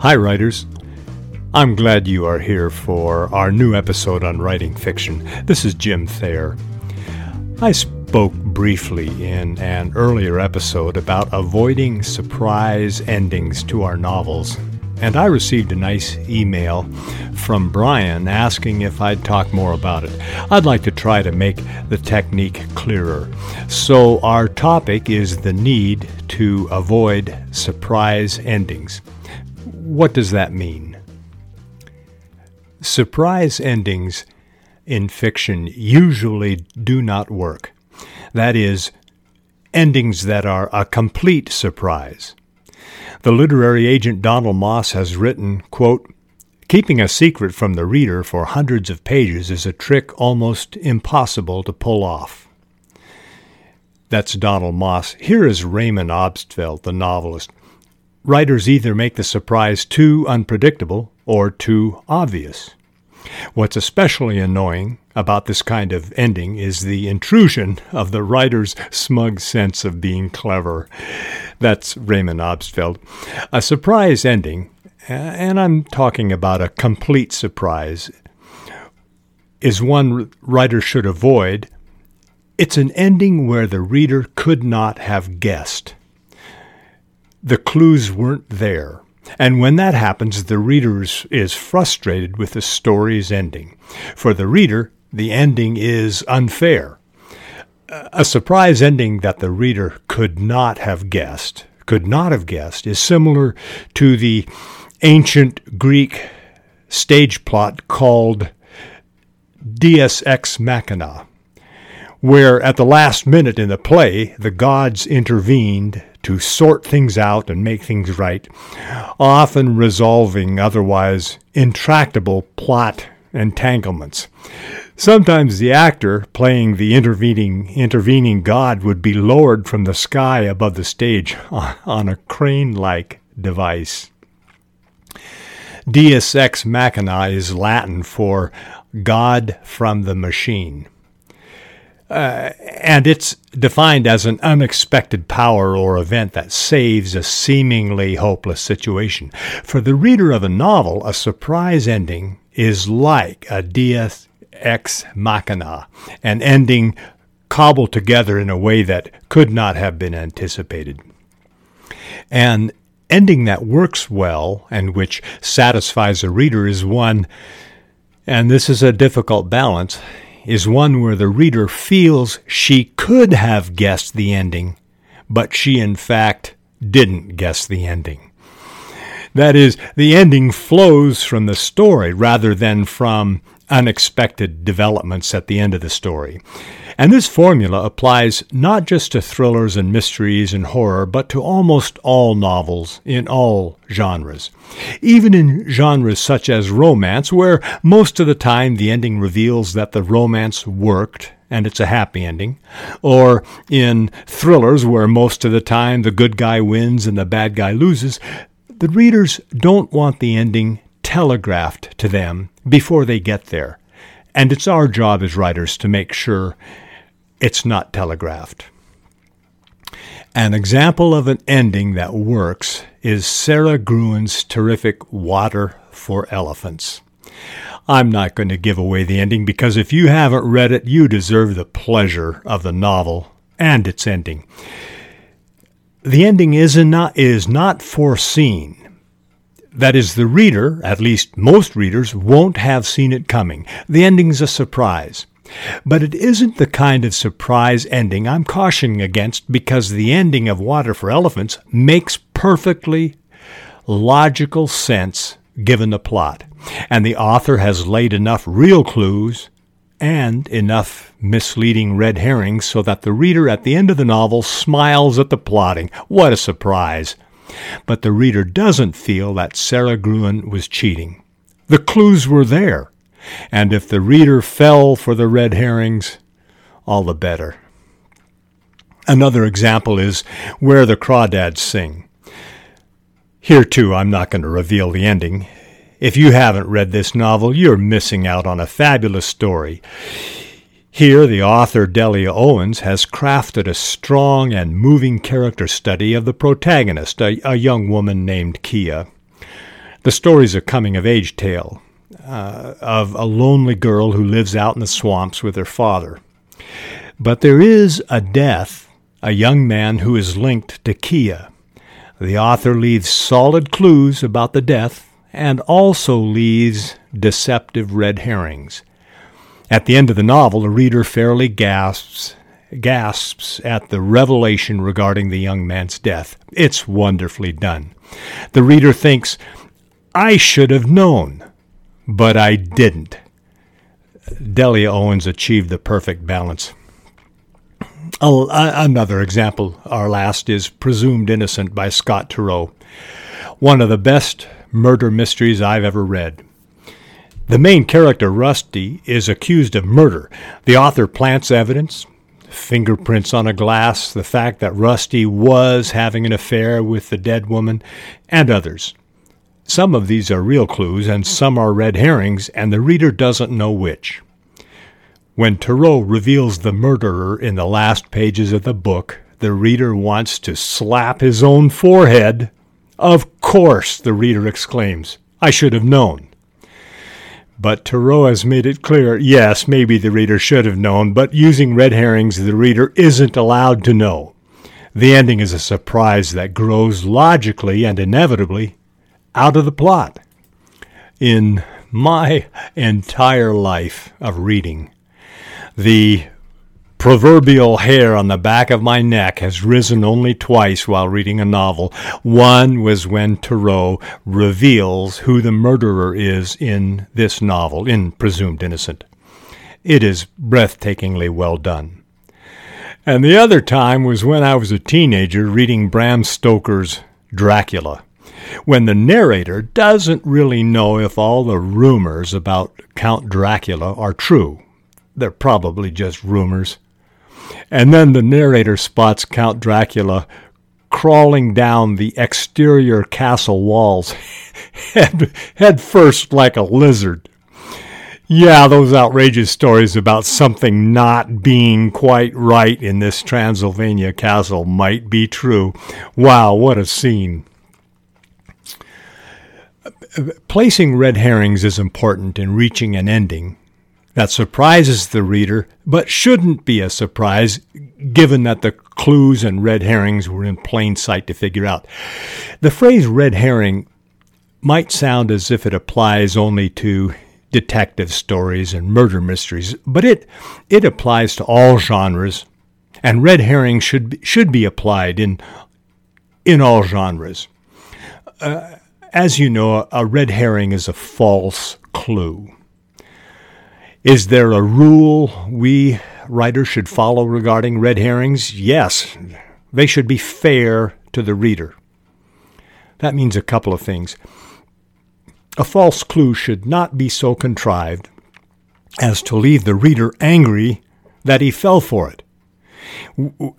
Hi, writers. I'm glad you are here for our new episode on writing fiction. This is Jim Thayer. I spoke briefly in an earlier episode about avoiding surprise endings to our novels, and I received a nice email from Brian asking if I'd talk more about it. I'd like to try to make the technique clearer. So, our topic is the need to avoid surprise endings. What does that mean? Surprise endings in fiction usually do not work. That is, endings that are a complete surprise. The literary agent Donald Maass has written, quote, Keeping a secret from the reader for hundreds of pages is a trick almost impossible to pull off. That's Donald Maass. Here is Raymond Obstfeld, the novelist. Writers either make the surprise too unpredictable or too obvious. What's especially annoying about this kind of ending is the intrusion of the writer's smug sense of being clever. That's Raymond Obstfeld. A surprise ending, and I'm talking about a complete surprise, is one writers should avoid. It's an ending where the reader could not have guessed the clues weren't there. And when that happens, the reader is frustrated with the story's ending. For the reader, the ending is unfair. A surprise ending that the reader could not have guessed, could not have guessed, is similar to the ancient Greek stage plot called Deus Ex Machina, where at the last minute in the play the gods intervened to sort things out and make things right, often resolving otherwise intractable plot entanglements. Sometimes the actor playing the intervening intervening god would be lowered from the sky above the stage on a crane-like device. Deus ex machina is Latin for God from the machine. Uh, and it's defined as an unexpected power or event that saves a seemingly hopeless situation. For the reader of a novel, a surprise ending is like a deus ex machina, an ending cobbled together in a way that could not have been anticipated. An ending that works well and which satisfies a reader is one, and this is a difficult balance, is one where the reader feels she could have guessed the ending, but she in fact didn't guess the ending. That is, the ending flows from the story rather than from unexpected developments at the end of the story. And this formula applies not just to thrillers and mysteries and horror, but to almost all novels in all genres. Even in genres such as romance, where most of the time the ending reveals that the romance worked and it's a happy ending, or in thrillers where most of the time the good guy wins and the bad guy loses, the readers don't want the ending telegraphed to them before they get there. And it's our job as writers to make sure it's not telegraphed. An example of an ending that works is Sara Gruen's terrific Water for Elephants. I'm not going to give away the ending because if you haven't read it, you deserve the pleasure of the novel and its ending. The ending is not, is not foreseen. That is, the reader, at least most readers, won't have seen it coming. The ending's a surprise. But it isn't the kind of surprise ending I'm cautioning against because the ending of Water for Elephants makes perfectly logical sense given the plot, and the author has laid enough real clues and enough misleading red herrings so that the reader at the end of the novel smiles at the plotting. What a surprise! But the reader doesn't feel that Sara Gruen was cheating. The clues were there. And if the reader fell for the red herrings, all the better. Another example is Where the Crawdads Sing. Here, too, I'm not going to reveal the ending. If you haven't read this novel, you're missing out on a fabulous story. Here, the author Delia Owens has crafted a strong and moving character study of the protagonist, a, a young woman named Kia. The story is a coming of age tale uh, of a lonely girl who lives out in the swamps with her father. But there is a death, a young man who is linked to Kia. The author leaves solid clues about the death and also leaves deceptive red herrings. At the end of the novel, the reader fairly gasps gasps at the revelation regarding the young man's death. It's wonderfully done. The reader thinks, I should have known, but I didn't. Delia Owens achieved the perfect balance. Another example, our last, is Presumed Innocent by Scott Turow. One of the best murder mysteries I've ever read. The main character, Rusty, is accused of murder. The author plants evidence, fingerprints on a glass, the fact that Rusty was having an affair with the dead woman, and others. Some of these are real clues, and some are red herrings, and the reader doesn't know which. When Turow reveals the murderer in the last pages of the book, the reader wants to slap his own forehead. Of course, the reader exclaims. I should have known. But Turow has made it clear yes, maybe the reader should have known, but using red herrings, the reader isn't allowed to know. The ending is a surprise that grows logically and inevitably out of the plot. In my entire life of reading, the proverbial hair on the back of my neck has risen only twice while reading a novel. One was when Turow reveals who the murderer is in this novel, in Presumed Innocent. It is breathtakingly well done. And the other time was when I was a teenager reading Bram Stoker's Dracula, when the narrator doesn't really know if all the rumors about Count Dracula are true they're probably just rumors. And then the narrator spots Count Dracula crawling down the exterior castle walls, head, head first like a lizard. Yeah, those outrageous stories about something not being quite right in this Transylvania castle might be true. Wow, what a scene. Uh, uh, placing red herrings is important in reaching an ending that surprises the reader, but shouldn't be a surprise given that the clues and red herrings were in plain sight to figure out. The phrase red herring might sound as if it applies only to detective stories and murder mysteries, but it it applies to all genres, and red herring should should be applied in in all genres. Uh, as you know, a red herring is a false clue. Is there a rule we writers should follow regarding red herrings? Yes. They should be fair to the reader. That means a couple of things. A false clue should not be so contrived as to leave the reader angry that he fell for it,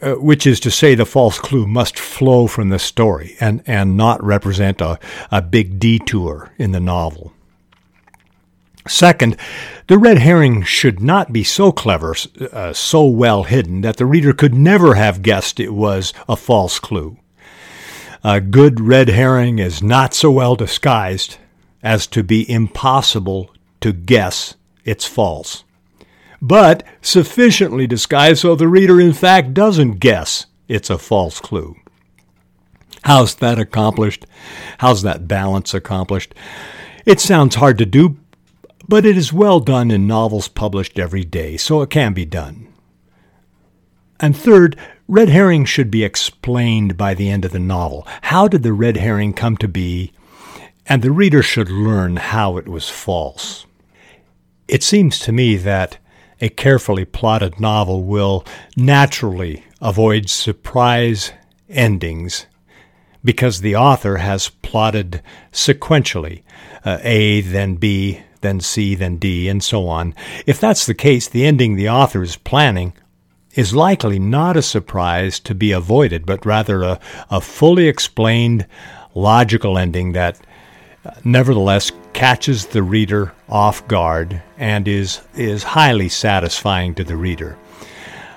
uh, which is to say, the false clue must flow from the story and, and not represent a, a big detour in the novel. Second, the red herring should not be so clever, uh, so well hidden, that the reader could never have guessed it was a false clue. A good red herring is not so well disguised as to be impossible to guess it's false, but sufficiently disguised so the reader in fact doesn't guess it's a false clue. How's that accomplished? How's that balance accomplished? It sounds hard to do, but it is well done in novels published every day, so it can be done. And third, red herring should be explained by the end of the novel. How did the red herring come to be? And the reader should learn how it was false. It seems to me that a carefully plotted novel will naturally avoid surprise endings because the author has plotted sequentially uh, A, then B, then C, then D, and so on. If that's the case, the ending the author is planning is likely not a surprise to be avoided, but rather a, a fully explained, logical ending that uh, nevertheless catches the reader off guard and is, is highly satisfying to the reader.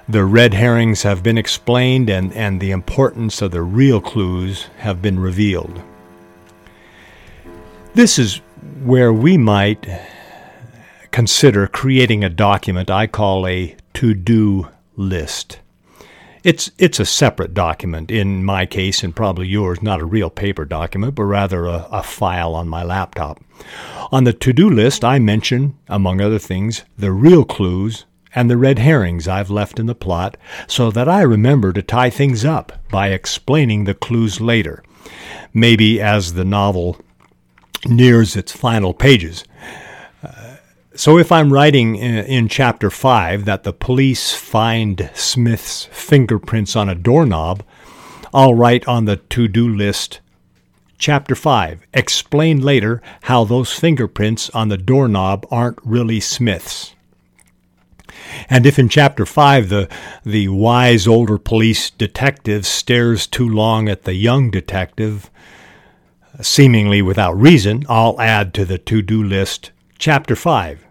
The red herrings have been explained and, and the importance of the real clues have been revealed. This is where we might consider creating a document I call a to do list. It's, it's a separate document, in my case and probably yours, not a real paper document, but rather a, a file on my laptop. On the to do list, I mention, among other things, the real clues and the red herrings I've left in the plot so that I remember to tie things up by explaining the clues later, maybe as the novel nears its final pages. Uh, so, if I'm writing in chapter 5 that the police find Smith's fingerprints on a doorknob, I'll write on the to do list Chapter 5 Explain later how those fingerprints on the doorknob aren't really Smith's. And if in chapter 5 the, the wise older police detective stares too long at the young detective, seemingly without reason, I'll add to the to do list Chapter 5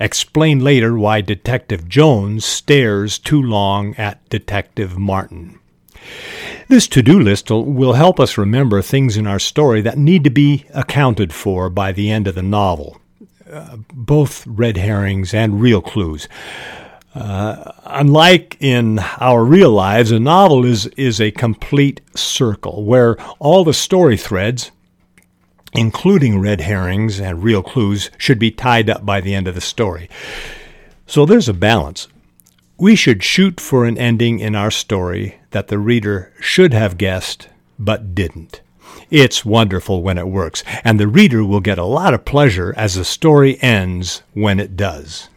Explain later why Detective Jones stares too long at Detective Martin. This to do list will help us remember things in our story that need to be accounted for by the end of the novel, uh, both red herrings and real clues. Uh, unlike in our real lives, a novel is, is a complete circle where all the story threads including red herrings and real clues, should be tied up by the end of the story. So there's a balance. We should shoot for an ending in our story that the reader should have guessed but didn't. It's wonderful when it works, and the reader will get a lot of pleasure as the story ends when it does.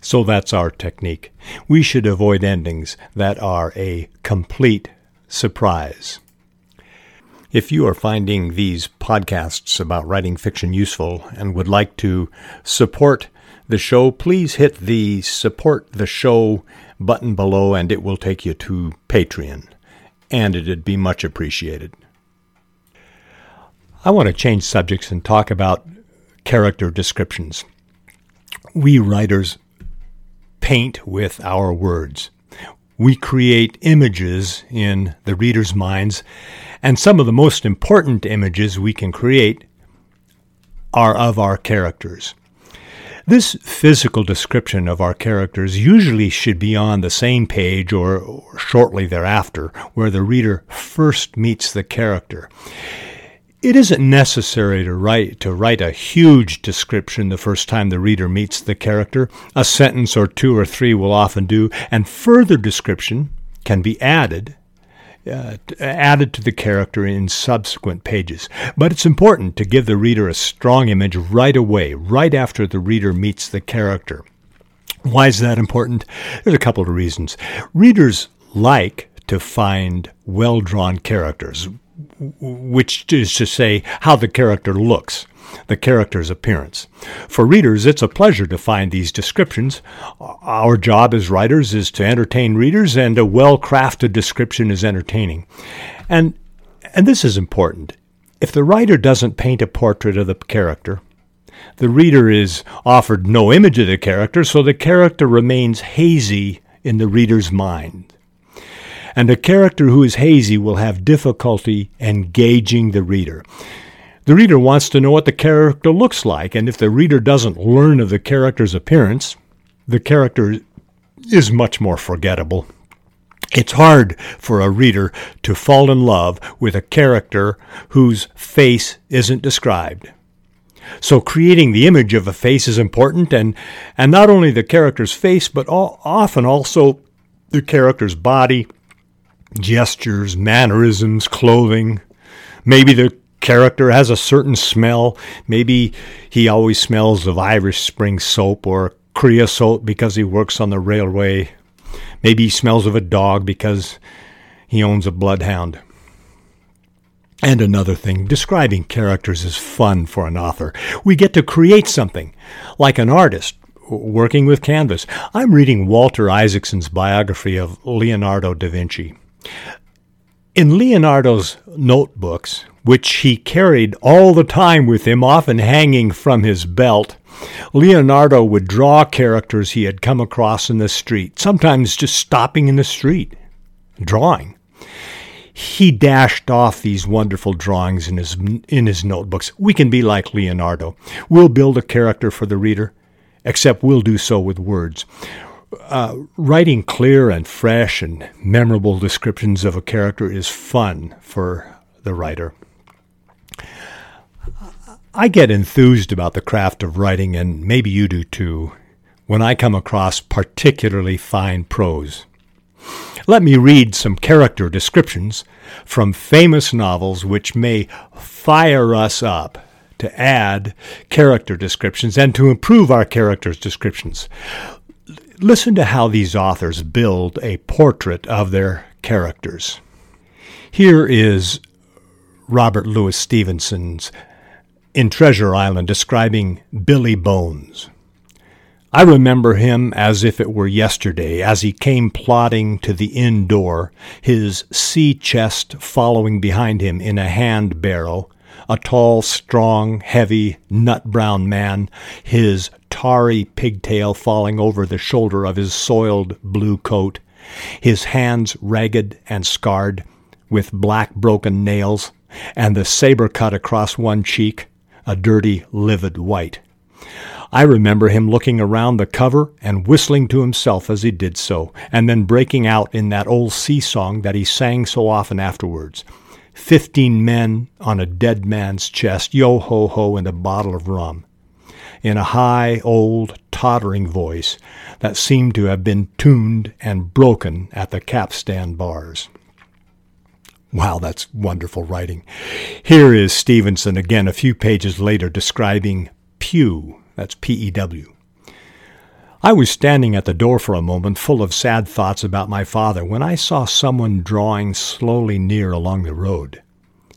So that's our technique. We should avoid endings that are a complete surprise. If you are finding these podcasts about writing fiction useful and would like to support the show, please hit the support the show button below and it will take you to Patreon. And it'd be much appreciated. I want to change subjects and talk about character descriptions. We writers paint with our words. We create images in the reader's minds and some of the most important images we can create are of our characters. This physical description of our characters usually should be on the same page or, or, shortly thereafter, where the reader first meets the character. It isn't necessary to write to write a huge description the first time the reader meets the character. A sentence or two or three will often do, and further description can be added uh, added to the character in subsequent pages. But it's important to give the reader a strong image right away, right after the reader meets the character. Why is that important? There's a couple of reasons. Readers like to find well drawn characters, which is to say, how the character looks the character's appearance. For readers, it's a pleasure to find these descriptions. Our job as writers is to entertain readers, and a well crafted description is entertaining. And, and this is important. If the writer doesn't paint a portrait of the character, the reader is offered no image of the character, so the character remains hazy in the reader's mind. And a character who is hazy will have difficulty engaging the reader. The reader wants to know what the character looks like, and if the reader doesn't learn of the character's appearance, the character is much more forgettable. It's hard for a reader to fall in love with a character whose face isn't described. So creating the image of a face is important, and, and not only the character's face, but all, often also the character's body, gestures, mannerisms, clothing, maybe the character has a certain smell. Maybe he always smells of Irish Spring soap or creosote because he works on the railway. Maybe he smells of a dog because he owns a bloodhound. And another thing, describing characters is fun for an author. We get to create something, like an artist working with canvas. I'm reading Walter Isaacson's biography of Leonardo da Vinci. In Leonardo's notebooks, which he carried all the time with him, often hanging from his belt, Leonardo would draw characters he had come across in the street, sometimes just stopping in the street, drawing. he dashed off these wonderful drawings in his in his notebooks. We can be like Leonardo. We'll build a character for the reader, except we'll do so with words. Uh, writing clear and fresh and memorable descriptions of a character is fun for the writer. I get enthused about the craft of writing, and maybe you do too, when I come across particularly fine prose. Let me read some character descriptions from famous novels which may fire us up to add character descriptions and to improve our characters' descriptions. Listen to how these authors build a portrait of their characters. Here is Robert Louis Stevenson's in Treasure Island describing Billy Bones. I remember him as if it were yesterday, as he came plodding to the inn door, his sea chest following behind him in a hand barrow, a tall, strong, heavy, nut brown man, his tarry pigtail falling over the shoulder of his soiled blue coat, his hands ragged and scarred, with black broken nails, and the saber cut across one cheek, a dirty, livid white. I remember him looking around the cover and whistling to himself as he did so, and then breaking out in that old sea song that he sang so often afterwards. Fifteen men on a dead man's chest, yo ho ho, and a bottle of rum. In a high, old, tottering voice that seemed to have been tuned and broken at the capstan bars. Wow, that's wonderful writing. Here is Stevenson again a few pages later describing Pew, that's P E W. I was standing at the door for a moment, full of sad thoughts about my father, when I saw someone drawing slowly near along the road.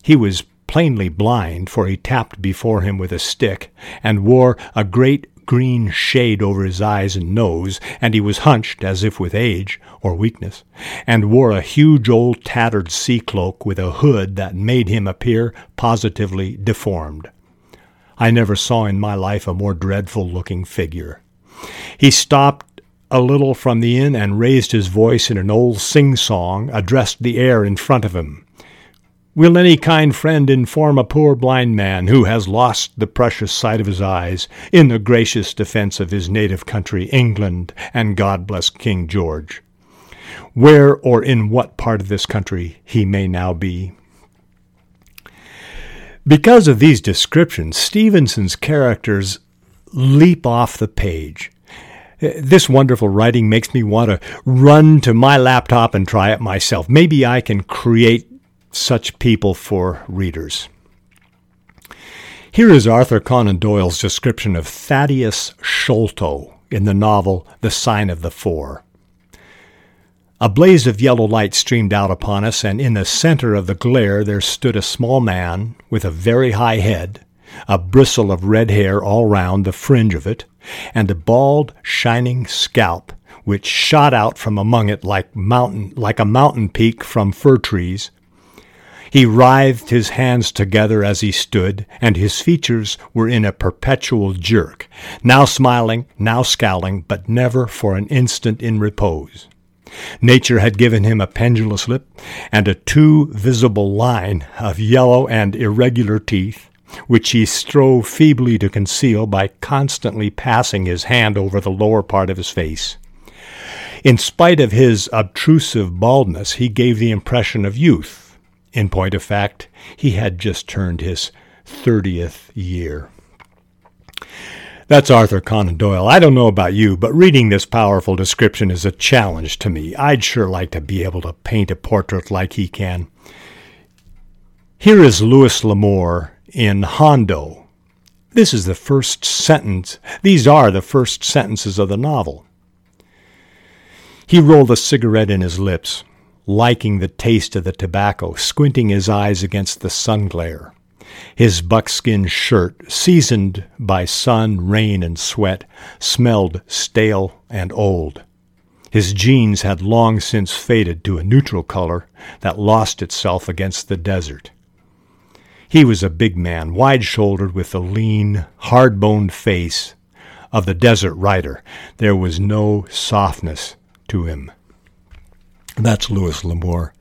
He was plainly blind, for he tapped before him with a stick, and wore a great green shade over his eyes and nose, and he was hunched as if with age or weakness, and wore a huge old tattered sea cloak with a hood that made him appear positively deformed. I never saw in my life a more dreadful looking figure. He stopped a little from the inn and raised his voice in an old sing song, addressed the air in front of him. Will any kind friend inform a poor blind man who has lost the precious sight of his eyes in the gracious defense of his native country, England, and God bless King George? Where or in what part of this country he may now be. Because of these descriptions, Stevenson's characters leap off the page. This wonderful writing makes me want to run to my laptop and try it myself. Maybe I can create such people for readers. Here is Arthur Conan Doyle's description of Thaddeus Sholto in the novel The Sign of the Four. A blaze of yellow light streamed out upon us, and in the center of the glare there stood a small man with a very high head, a bristle of red hair all round the fringe of it, and a bald, shining scalp which shot out from among it like mountain like a mountain peak from fir trees. He writhed his hands together as he stood, and his features were in a perpetual jerk, now smiling, now scowling, but never for an instant in repose. Nature had given him a pendulous lip and a too visible line of yellow and irregular teeth, which he strove feebly to conceal by constantly passing his hand over the lower part of his face. In spite of his obtrusive baldness, he gave the impression of youth. In point of fact, he had just turned his thirtieth year. That's Arthur Conan Doyle. I don't know about you, but reading this powerful description is a challenge to me. I'd sure like to be able to paint a portrait like he can. Here is Louis L'Amour in Hondo. This is the first sentence. These are the first sentences of the novel. He rolled a cigarette in his lips, liking the taste of the tobacco, squinting his eyes against the sun glare. His buckskin shirt, seasoned by sun, rain, and sweat, smelled stale and old. His jeans had long since faded to a neutral color that lost itself against the desert. He was a big man, wide shouldered, with the lean, hard boned face of the desert rider. There was no softness to him. That's Louis L'Amour.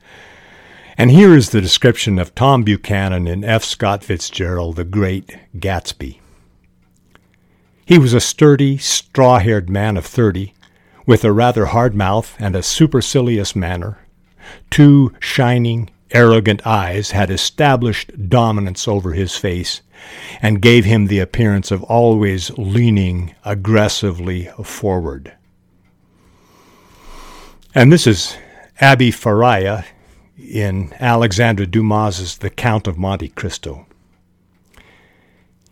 And here is the description of Tom Buchanan in F. Scott Fitzgerald, The Great Gatsby. He was a sturdy, straw haired man of thirty, with a rather hard mouth and a supercilious manner. Two shining, arrogant eyes had established dominance over his face and gave him the appearance of always leaning aggressively forward. And this is Abbe Faria in Alexandre Dumas's The Count of Monte Cristo.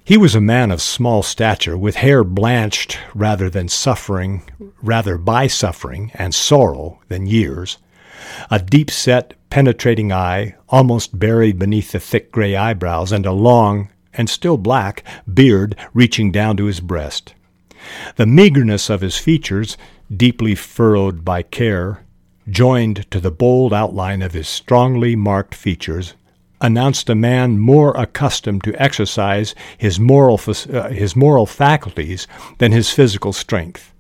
He was a man of small stature, with hair blanched rather than suffering, rather by suffering and sorrow than years, a deep set, penetrating eye, almost buried beneath the thick gray eyebrows, and a long, and still black, beard reaching down to his breast. The meagerness of his features, deeply furrowed by care, joined to the bold outline of his strongly marked features, announced a man more accustomed to exercise his moral, uh, his moral faculties than his physical strength.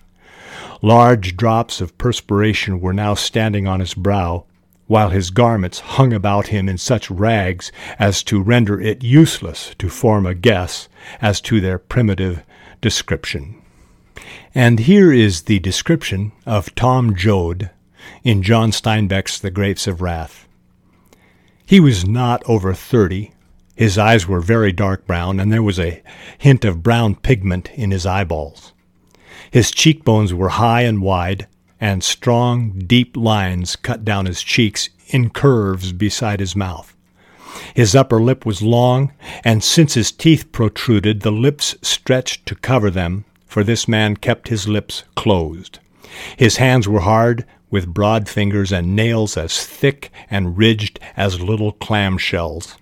Large drops of perspiration were now standing on his brow, while his garments hung about him in such rags as to render it useless to form a guess as to their primitive description. And here is the description of Tom Joad in John Steinbeck's The Grapes of Wrath. He was not over thirty. His eyes were very dark brown, and there was a hint of brown pigment in his eyeballs. His cheekbones were high and wide, and strong, deep lines cut down his cheeks in curves beside his mouth. His upper lip was long, and since his teeth protruded, the lips stretched to cover them, for this man kept his lips closed. His hands were hard, with broad fingers and nails as thick and ridged as little clam shells.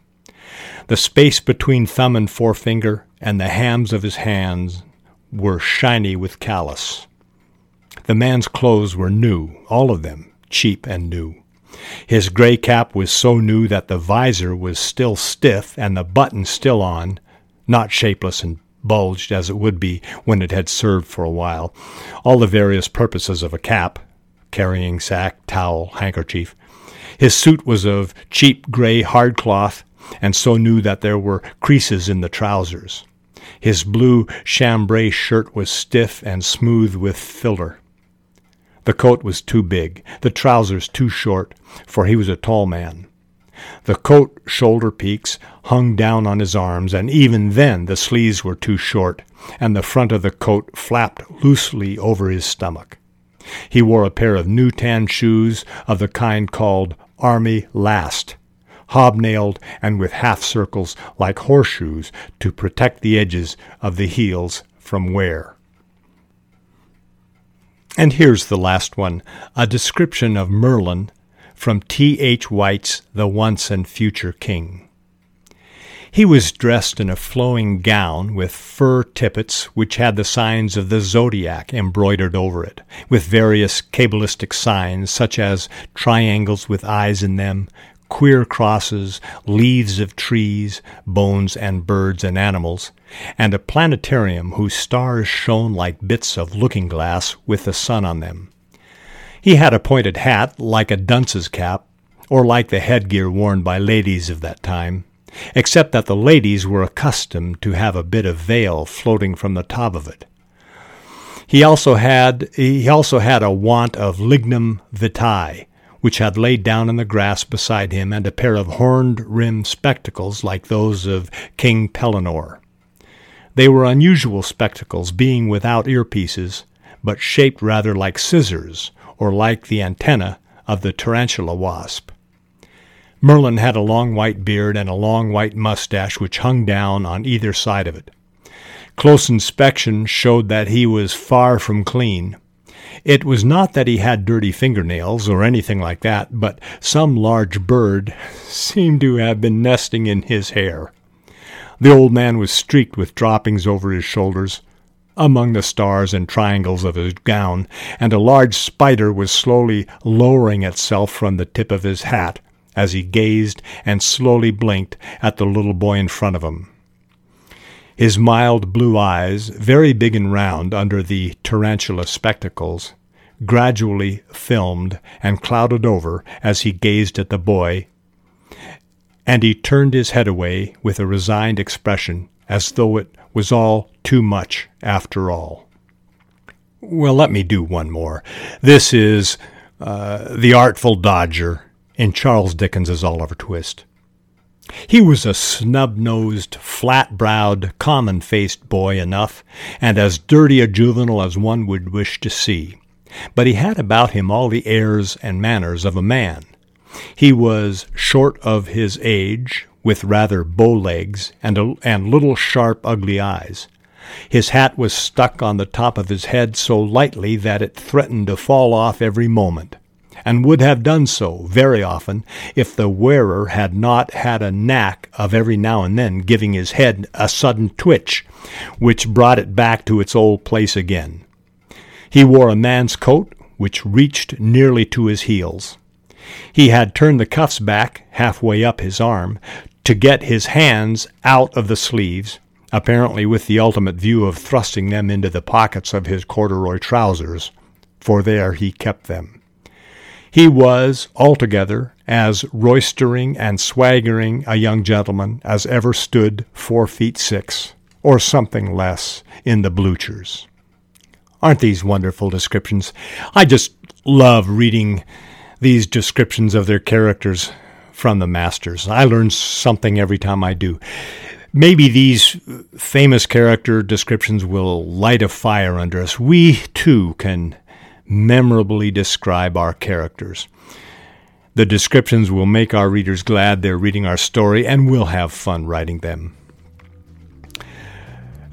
The space between thumb and forefinger and the hams of his hands were shiny with callus. The man's clothes were new, all of them, cheap and new. His gray cap was so new that the visor was still stiff and the button still on, not shapeless and bulged as it would be when it had served for a while, all the various purposes of a cap, carrying sack, towel, handkerchief. His suit was of cheap gray hard cloth, and so new that there were creases in the trousers. His blue chambray shirt was stiff and smooth with filler. The coat was too big, the trousers too short, for he was a tall man. The coat shoulder peaks hung down on his arms, and even then the sleeves were too short, and the front of the coat flapped loosely over his stomach. He wore a pair of new tan shoes of the kind called Army Last, hobnailed and with half circles like horseshoes to protect the edges of the heels from wear. And here's the last one a description of Merlin from T. H. White's The Once and Future King. He was dressed in a flowing gown with fur tippets which had the signs of the zodiac embroidered over it, with various cabalistic signs such as triangles with eyes in them, queer crosses, leaves of trees, bones and birds and animals, and a planetarium whose stars shone like bits of looking glass with the sun on them. He had a pointed hat like a dunce's cap, or like the headgear worn by ladies of that time except that the ladies were accustomed to have a bit of veil floating from the top of it. He also had he also had a want of lignum vitae, which had laid down in the grass beside him, and a pair of horned rimmed spectacles like those of King Pellinore. They were unusual spectacles, being without earpieces, but shaped rather like scissors, or like the antenna of the tarantula wasp. Merlin had a long white beard and a long white mustache which hung down on either side of it. Close inspection showed that he was far from clean. It was not that he had dirty fingernails or anything like that, but some large bird seemed to have been nesting in his hair. The old man was streaked with droppings over his shoulders, among the stars and triangles of his gown, and a large spider was slowly lowering itself from the tip of his hat as he gazed and slowly blinked at the little boy in front of him. His mild blue eyes, very big and round under the tarantula spectacles, gradually filmed and clouded over as he gazed at the boy, and he turned his head away with a resigned expression, as though it was all too much after all. Well, let me do one more. This is uh, The Artful Dodger in Charles Dickens's Oliver Twist. He was a snub nosed, flat browed, common faced boy enough, and as dirty a juvenile as one would wish to see. But he had about him all the airs and manners of a man. He was short of his age, with rather bow legs and, a, and little sharp, ugly eyes. His hat was stuck on the top of his head so lightly that it threatened to fall off every moment and would have done so very often if the wearer had not had a knack of every now and then giving his head a sudden twitch, which brought it back to its old place again. He wore a man's coat which reached nearly to his heels. He had turned the cuffs back halfway up his arm to get his hands out of the sleeves, apparently with the ultimate view of thrusting them into the pockets of his corduroy trousers, for there he kept them. He was, altogether, as roystering and swaggering a young gentleman as ever stood four feet six, or something less, in the bluchers. Aren't these wonderful descriptions? I just love reading these descriptions of their characters from the masters. I learn something every time I do. Maybe these famous character descriptions will light a fire under us. We too can memorably describe our characters. The descriptions will make our readers glad they're reading our story, and we'll have fun writing them.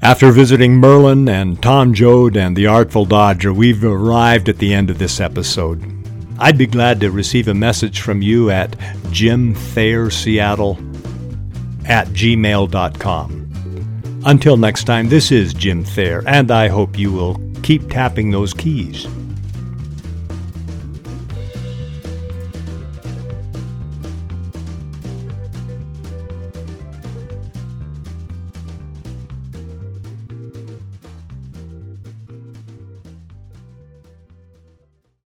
After visiting Merlin and Tom Joad and the Artful Dodger, we've arrived at the end of this episode. I'd be glad to receive a message from you at jimthayerseattle at gmail.com. Until next time, this is Jim Thayer, and I hope you will keep tapping those keys.